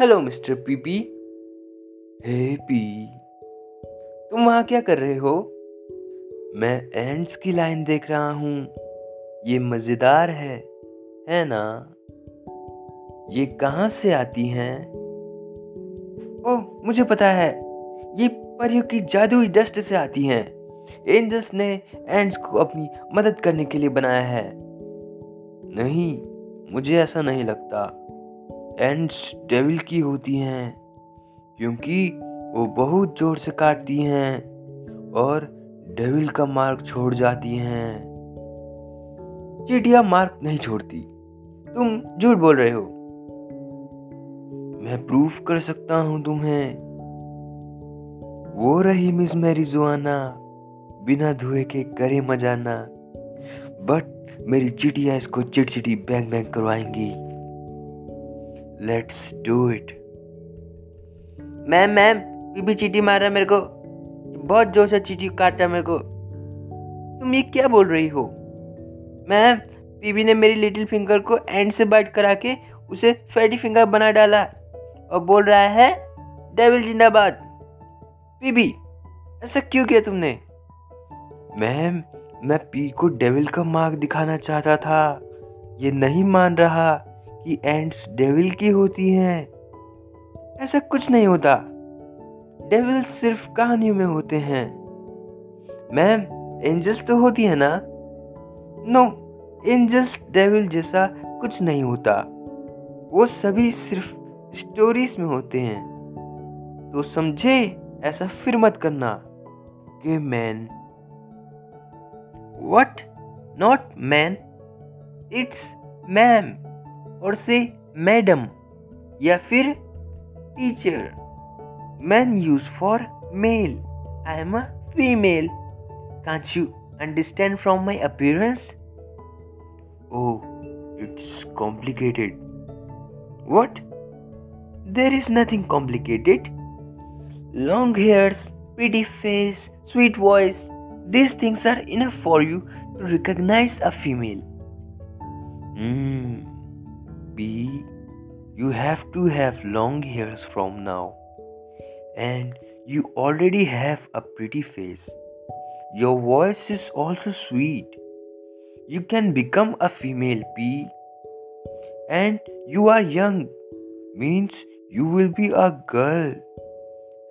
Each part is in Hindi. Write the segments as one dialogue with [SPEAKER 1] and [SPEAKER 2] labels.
[SPEAKER 1] Hello mister PP hey P तुम वहाँ क्या कर रहे हो? मैं एंड्स की लाइन देख रहा हूँ। ये मज़ेदार है है ना? ये कहाँ से आती हैं? ओह मुझे पता है। ये परियों की जादुई डस्ट से आती हैं। एंजल्स ने एंड्स को अपनी मदद करने के लिए बनाया है। नहीं मुझे ऐसा नहीं लगता। एंड्स डेविल की होती हैं, क्योंकि वो बहुत ज़ोर से काटती हैं और डेविल का मार्क छोड़ जाती हैं। चीटियाँ मार्क नहीं छोड़ती। तुम झूठ बोल रहे हो। मैं प्रूफ कर सकता हूँ तुम्हें। वो रही मिस मेरी जुआना, बिना धुए के करे मजाना, बट मेरी चिटिया इसको चिटचिटी bang bang करवाएँगी। Let's do it ma'am ma'am, बीबी चीटी मार रहा मेरे को। बहुत ज़ोर से चीटी काट मेरे को। तुम ये क्या बोल रही हो? मैम, बीबी ने मेरी लिटिल फिंगर को एंड से बाइट करा के उसे फैटी फिंगर बना डाला और बोल रहा है डेविल जिंदाबाद। बीबी, ऐसा क्यों किया तुमने? मैम, मैं पी को डेविल का मार्क दिखाना चाहता था। ये नहीं मान रहा। कि एंड्स डेविल की होती हैं। ऐसा कुछ नहीं होता। डेविल सिर्फ़ कहानियों में होते हैं। मैम, एंजल्स तो होती है ना? नो, एंजल्स डेविल जैसा कुछ नहीं होता। वो सभी सिर्फ़ स्टोरीज में होते हैं। तो समझे, ऐसा फिर मत करना। कि man. What not man it's ma'am और से मैडम या फिर teacher man use for male I am a female can't you understand from my appearance oh it's complicated what there is nothing complicated long hairs pretty face, sweet voice, these things are enough for you to recognize a female. Hmm. B. You have to have long hairs from now. And you already have a pretty face. Your voice is also sweet. You can become a female P. And you are young. Means you will be a girl.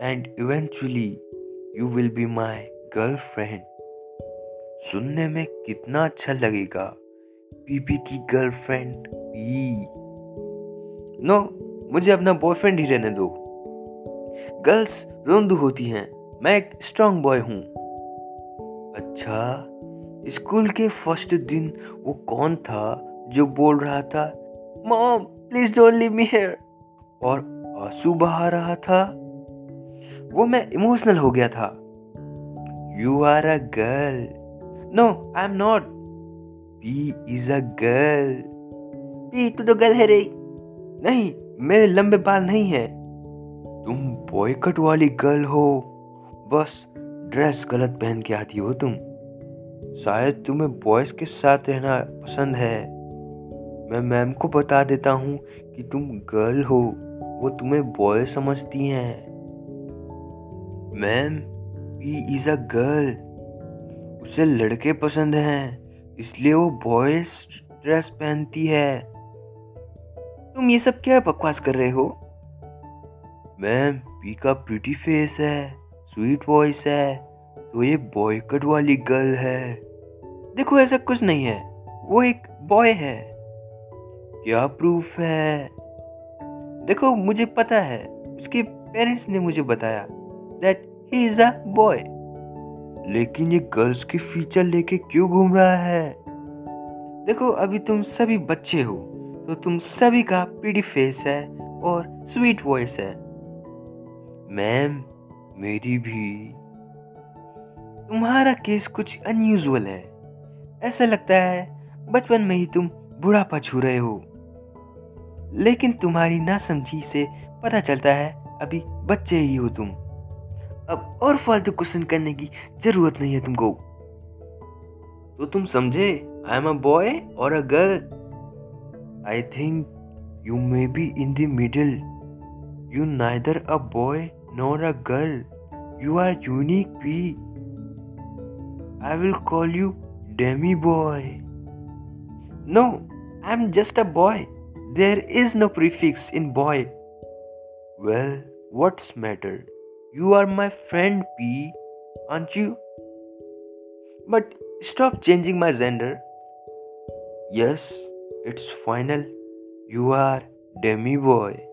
[SPEAKER 1] And eventually you will be my girlfriend सुनने में कितना अच्छा लगेगा बीबी की गर्लफ्रेंड बी नो मुझे अपना बॉयफ्रेंड ही रहने दो। गर्ल्स रोंदू होती हैं। मैं एक स्ट्रांग बॉय हूँ। अच्छा स्कूल के फ़र्स्ट दिन वो कौन था जो बोल रहा था mom please don't leave me here और आँसू बहा रहा था। वो मैं इमोशनल हो गया था। You are a girl no I am not P is a girl P तू गर्ल है रे नहीं, मेरे लंबे बाल नहीं है। तुम बॉयकट वाली गर्ल हो। बस ड्रेस गलत पहन के आती हो तुम। शायद तुम्हें बॉयज़ के साथ रहना पसंद है। मैं मैम को बता देता हूँ कि तुम गर्ल हो। वो तुम्हें बॉय समझती हैं। Ma'am he is a girl उसे लड़के पसंद हैं। इसलिए वो बॉयज़ ड्रेस पहनती है। तुम ये सब क्या बकवास कर रहे हो? मैम पी का प्रिटी फेस है स्वीट वॉइस है तो ये बॉयकट वाली गर्ल है। देखो ऐसा कुछ नहीं है। वो एक बॉय है। क्या प्रूफ है? देखो मुझे पता है। उसके पेरेंट्स ने मुझे बताया that he is a boy लेकिन ये गर्ल्स के फीचर लेके क्यों घूम रहा है? देखो अभी तुम सभी बच्चे हो। तो तुम सभी का पीडी फेस है और स्वीट वॉइस है। मैम मेरी भी। तुम्हारा केस कुछ अनयूजुअल है। ऐसा लगता है बचपन में ही तुम बुढ़ापा छू रहे हो। लेकिन तुम्हारी नासमझी से पता चलता है अभी बच्चे ही हो तुम। अब और फालतू क्वेश्चन करने की ज़रूरत नहीं है तुमको। तो तुम समझे आई एम अ बॉय और a girl I think you may be in the middle. You neither a boy nor a girl. You are unique P. I will call you Demi Boy. No, I'm just a boy. There is no prefix in boy. Well, what's matter? You are my friend P, aren't you? But stop changing my gender. Yes, it's final. You are Demi Boy.